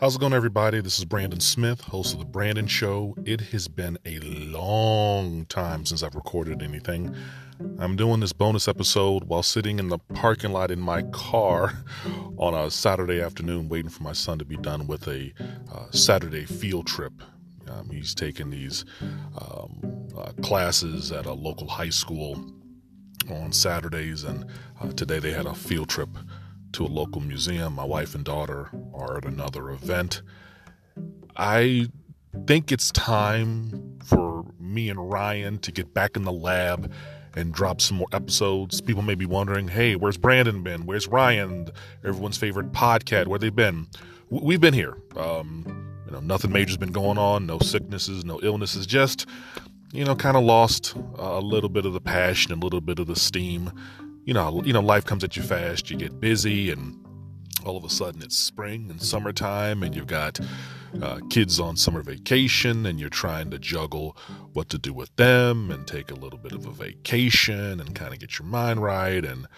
How's it going, everybody? This is Brandon Smith, host of The Brandon Show. It has been a long time since I've recorded anything. I'm doing this bonus episode while sitting in the parking lot in my car on a Saturday afternoon, waiting for my son to be done with a uh, Saturday field trip. Um, he's taking these um, uh, classes at a local high school on Saturdays, and uh, today they had a field trip to a local museum. My wife and daughter are at another event. I think it's time for me and Rian to get back in the lab and drop some more episodes. People may be wondering, hey, where's Brandon been? Where's Rian? Everyone's favorite podcast. Where they've been? We've been here. Um, you know, nothing major's been going on. No sicknesses, no illnesses. Just, you know, kind of lost a little bit of the passion, a little bit of the steam you know, you know, life comes at you fast. You get busy, and all of a sudden it's spring and summertime, and you've got uh, kids on summer vacation, and you're trying to juggle what to do with them, and take a little bit of a vacation, and kind of get your mind right, and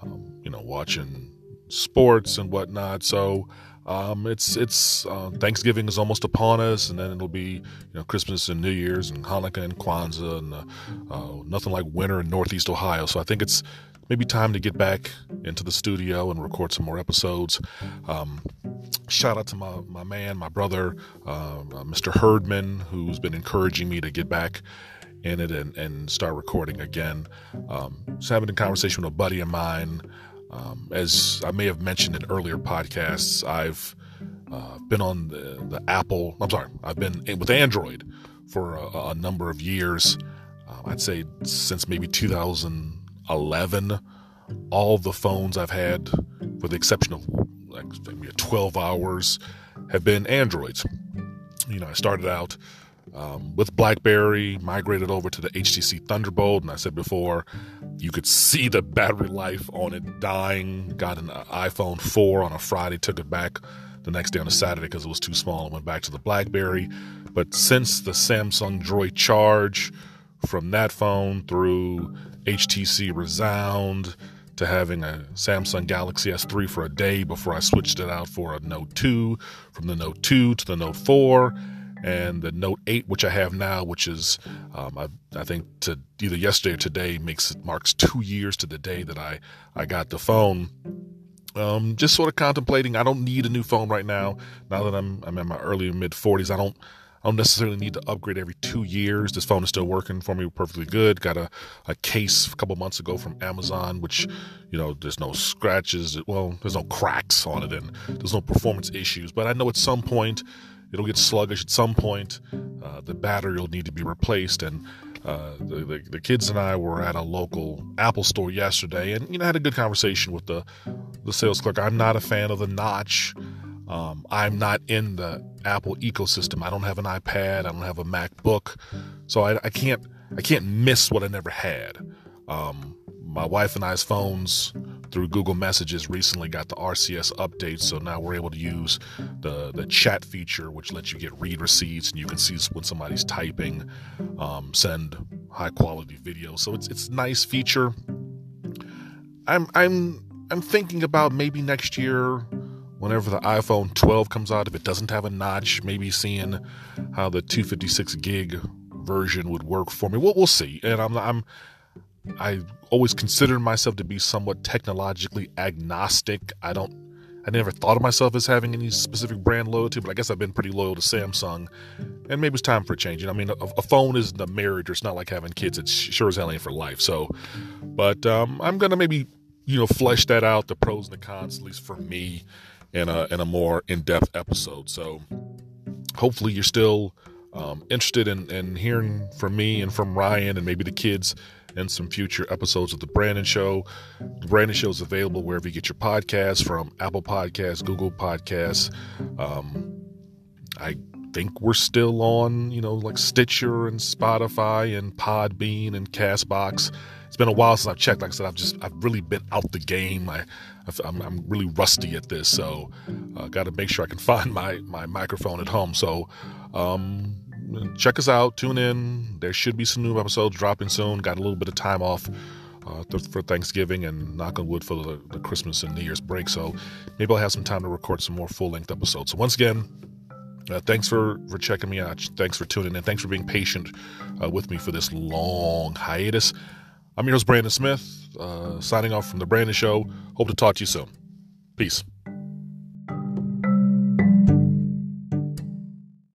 um, you know, watching sports and whatnot. So. Um, it's it's uh, Thanksgiving is almost upon us, and then it'll be you know Christmas and New Year's and Hanukkah and Kwanzaa and uh, uh, nothing like winter in Northeast Ohio. So I think it's maybe time to get back into the studio and record some more episodes. Um, shout out to my, my man, my brother, uh, uh, Mr. Herdman, who's been encouraging me to get back in it and, and start recording again. Um, just having a conversation with a buddy of mine. Um, as I may have mentioned in earlier podcasts, I've uh, been on the, the, Apple, I'm sorry, I've been with Android for a, a number of years. Uh, I'd say since maybe 2000. 11. All the phones I've had, with the exception of like maybe 12 hours, have been Androids. You know, I started out um, with BlackBerry, migrated over to the HTC Thunderbolt, and I said before, you could see the battery life on it dying. Got an iPhone 4 on a Friday, took it back the next day on a Saturday because it was too small, and went back to the BlackBerry. But since the Samsung Droid Charge, from that phone through HTC Rezound to having a Samsung Galaxy S3 for a day before I switched it out for a Note 2, from the Note 2 to the Note 4, and the Note 8, which I have now, which is, um, I, I, think, to either yesterday or today makes marks two years to the day that I, I got the phone. Um, just sort of contemplating. I don't need a new phone right now. Now that I'm I'm in my early mid 40s, I don't I don't necessarily need to upgrade every two years. This phone is still working for me perfectly good. Got a, a case a couple months ago from Amazon, which, you know, there's no scratches. Well, there's no cracks on it and there's no performance issues. But I know at some point it'll get sluggish. At some point, uh, the battery will need to be replaced. And uh, the, the, the, kids and I were at a local Apple store yesterday and, you know, had a good conversation with the, the sales clerk. I'm not a fan of the notch. Um, I'm not in the Apple ecosystem. I don't have an iPad. I don't have a MacBook, so I, I can't I can't miss what I never had. Um, my wife and I's phones through Google Messages recently got the RCS update, so now we're able to use the the chat feature, which lets you get read receipts and you can see when somebody's typing, um, send high quality videos. So it's it's nice feature. I'm I'm I'm thinking about maybe next year whenever the iPhone 12 comes out, if it doesn't have a notch, maybe seeing how the 256 gig version would work for me. We'll, we'll see. And I'm, I'm, I always considered myself to be somewhat technologically agnostic. I don't, I never thought of myself as having any specific brand loyalty, but I guess I've been pretty loyal to Samsung. And maybe it's time for a change. I mean, a, a phone isn't a marriage, or it's not like having kids. It's sure as hell ain't for life. So, but um, I'm gonna maybe you know flesh that out, the pros and the cons, at least for me, in a in a more in depth episode. So hopefully you're still um, interested in, in hearing from me and from Rian and maybe the kids in some future episodes of the Brandon Show. The Brandon Show is available wherever you get your podcasts from Apple Podcasts, Google Podcasts. Um, I think we're still on, you know, like Stitcher and Spotify and Podbean and Castbox. It's been a while since I've checked. Like I said, I've just I've really been out the game. I I'm, I'm really rusty at this, so uh, got to make sure I can find my my microphone at home. So um, check us out, tune in. There should be some new episodes dropping soon. Got a little bit of time off. Uh, th- for Thanksgiving and knock on wood for the, the Christmas and New Year's break. So maybe I'll have some time to record some more full length episodes. So once again, uh, thanks for, for checking me out. Thanks for tuning in. Thanks for being patient uh, with me for this long hiatus. I'm your host, Brandon Smith, uh, signing off from The Brandon Show. Hope to talk to you soon. Peace.